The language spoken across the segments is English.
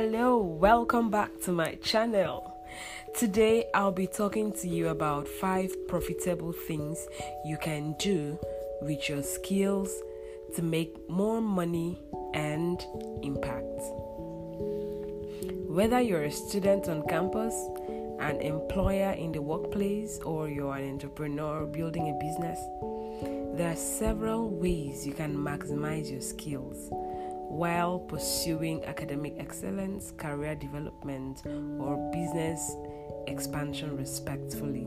Hello, welcome back to my channel. Today I'll be talking to you about five profitable things you can do with your skills to make more money and impact. Whether you're a student on campus, an employer in the workplace, or you're an entrepreneur building a business, there are several ways you can maximize your skills while pursuing academic excellence, career development, or business expansion respectfully.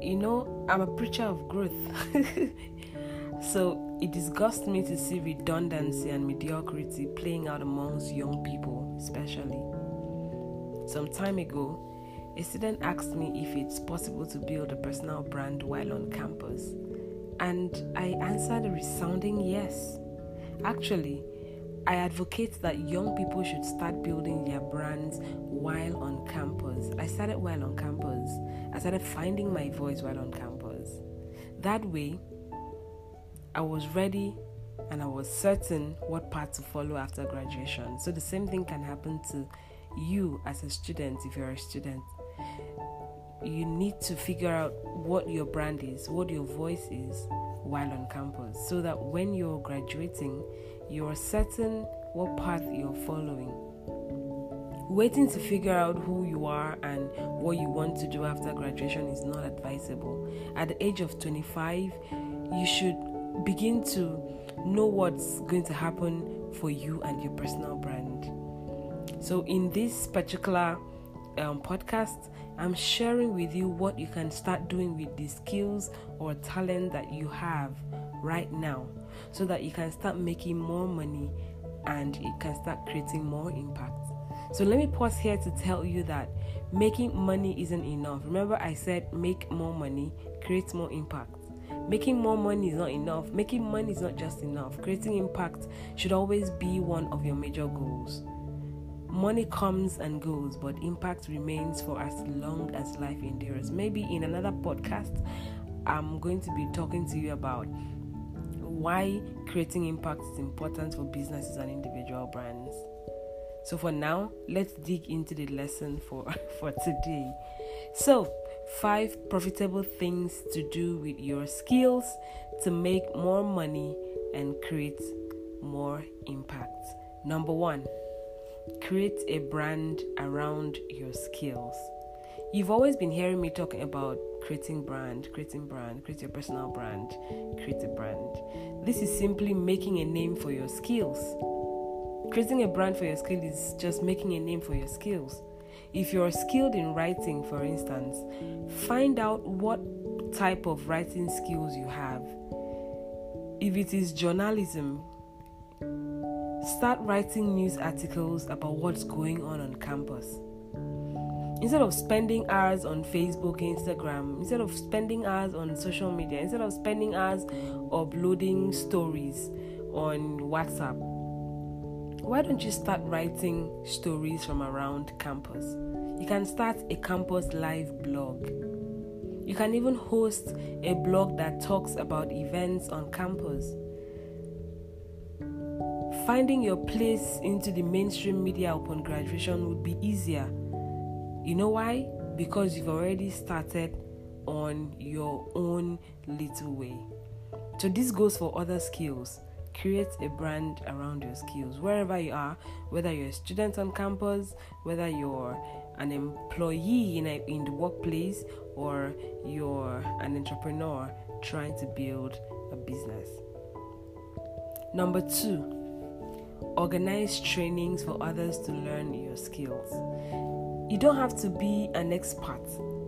You know, I'm a preacher of growth. so it disgusts me to see redundancy and mediocrity playing out amongst young people, especially. Some time ago, a student asked me if it's possible to build a personal brand while on campus. And I answered a resounding yes. Actually, I advocate that young people should start building their brands while on campus. I started while on campus. I started finding my voice while on campus. That way, I was ready and I was certain what path to follow after graduation. So the same thing can happen to you as a student if you're a student you need to figure out what your brand is, what your voice is while on campus, so that when you're graduating, you're certain what path you're following. Waiting to figure out who you are and what you want to do after graduation is not advisable. At the age of 25, you should begin to know what's going to happen for you and your personal brand. So, in this particular um, podcast, I'm sharing with you what you can start doing with the skills or talent that you have right now so that you can start making more money and you can start creating more impact. So, let me pause here to tell you that making money isn't enough. Remember, I said make more money, create more impact. Making more money is not enough. Making money is not just enough. Creating impact should always be one of your major goals. Money comes and goes, but impact remains for as long as life endures. Maybe in another podcast, I'm going to be talking to you about why creating impact is important for businesses and individual brands. So for now, let's dig into the lesson for, for today. So, five profitable things to do with your skills to make more money and create more impact. Number one, create a brand around your skills. You've always been hearing me talking about creating brand, creating brand, create your personal brand, create a brand. This is simply making a name for your skills. Creating a brand for your skill is just making a name for your skills. If you're skilled in writing, for instance, find out what type of writing skills you have. If it is journalism, start writing news articles about what's going on on campus. Instead of spending hours on Facebook, Instagram, instead of spending hours on social media, instead of spending hours uploading stories on WhatsApp, why don't you start writing stories from around campus? You can start a campus live blog. You can even host a blog that talks about events on campus finding your place into the mainstream media upon graduation would be easier. You know why? Because you've already started on your own little way. So, this goes for other skills. Create a brand around your skills wherever you are, whether you're a student on campus, whether you're an employee in, a, in the workplace, or you're an entrepreneur trying to build a business. Number two, organize trainings for others to learn your skills. You don't have to be an expert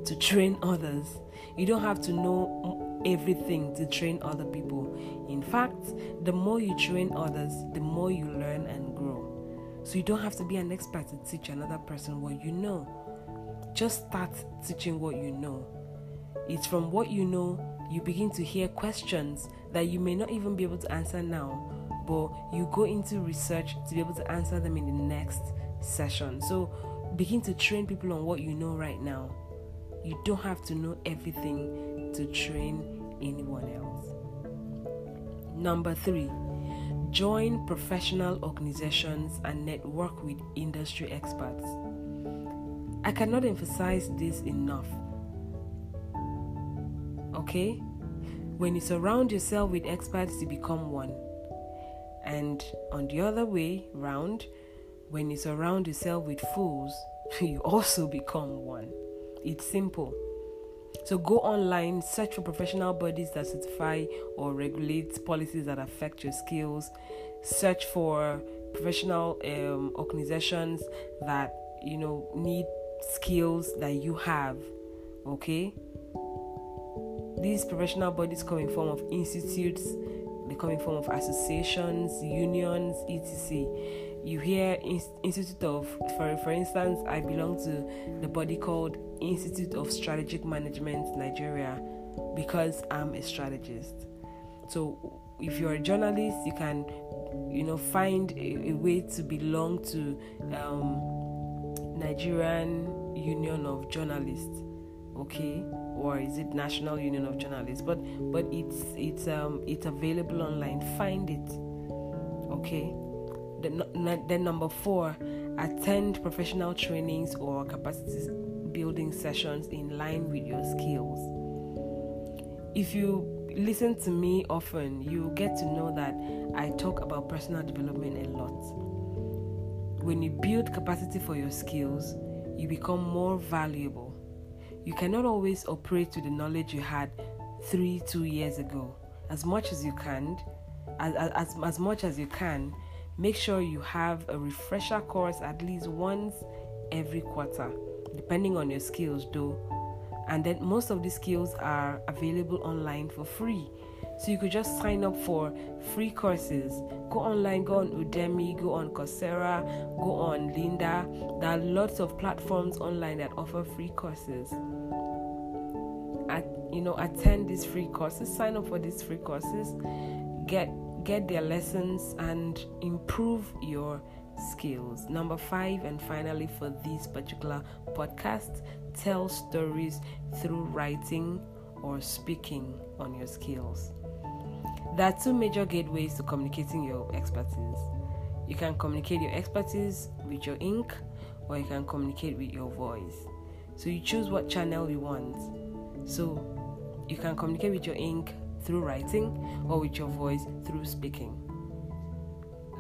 to train others. You don't have to know everything to train other people. In fact, the more you train others, the more you learn and grow. So you don't have to be an expert to teach another person what you know. Just start teaching what you know. It's from what you know you begin to hear questions that you may not even be able to answer now but you go into research to be able to answer them in the next session. So begin to train people on what you know right now. You don't have to know everything to train anyone else. Number three, join professional organizations and network with industry experts. I cannot emphasize this enough. Okay? When you surround yourself with experts, you become one. And on the other way round, when you surround yourself with fools, you also become one. It's simple. So go online, search for professional bodies that certify or regulate policies that affect your skills. Search for professional um, organizations that you know need skills that you have. Okay. These professional bodies come in form of institutes, they come in form of associations, unions, etc. You hear institute of for for instance i belong to the body called institute of strategic management nigeria because i'm a strategist. So if you're a journalist you can you know find a, a way to belong to um, nigerian union of journalists okay or is it national union of journalists but but it's it's um it's available online find it okay then, then number four, attend professional trainings or capacity building sessions in line with your skills. If you listen to me often, you get to know that I talk about personal development a lot. When you build capacity for your skills, you become more valuable. You cannot always operate with the knowledge you had three, two years ago. As much as you can, as, as, as much as you can, Make sure you have a refresher course at least once every quarter, depending on your skills, though. And then most of these skills are available online for free. So you could just sign up for free courses. Go online, go on Udemy, go on Coursera, go on Lynda. There are lots of platforms online that offer free courses. At, you know, attend these free courses, sign up for these free courses, get get their lessons and improve your skills. Number five, and finally, for this particular podcast, tell stories through writing or speaking on your skills. There are two major gateways to communicating your expertise. You can communicate your expertise with your ink, or you can communicate with your voice. So you choose what channel you want. So you can communicate with your ink through writing or with your voice through speaking.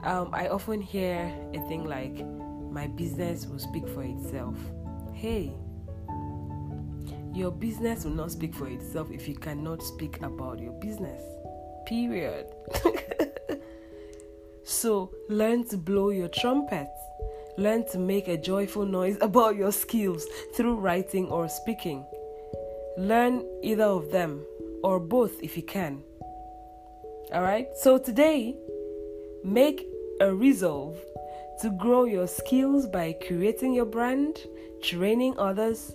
Um, I often hear a thing like, my business will speak for itself. Hey, your business will not speak for itself if you cannot speak about your business. Period. so learn to blow your trumpet. Learn to make a joyful noise about your skills through writing or speaking. Learn either of them or both if you can. All right? So today, make a resolve to grow your skills by creating your brand, training others,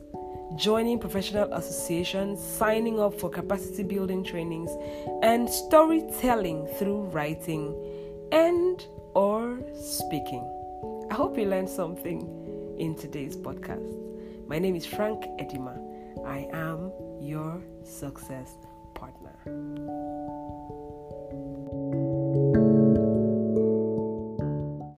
joining professional associations, signing up for capacity building trainings, and storytelling through writing and or speaking. I hope you learned something in today's podcast. My name is Frank Edima. I am your success partner.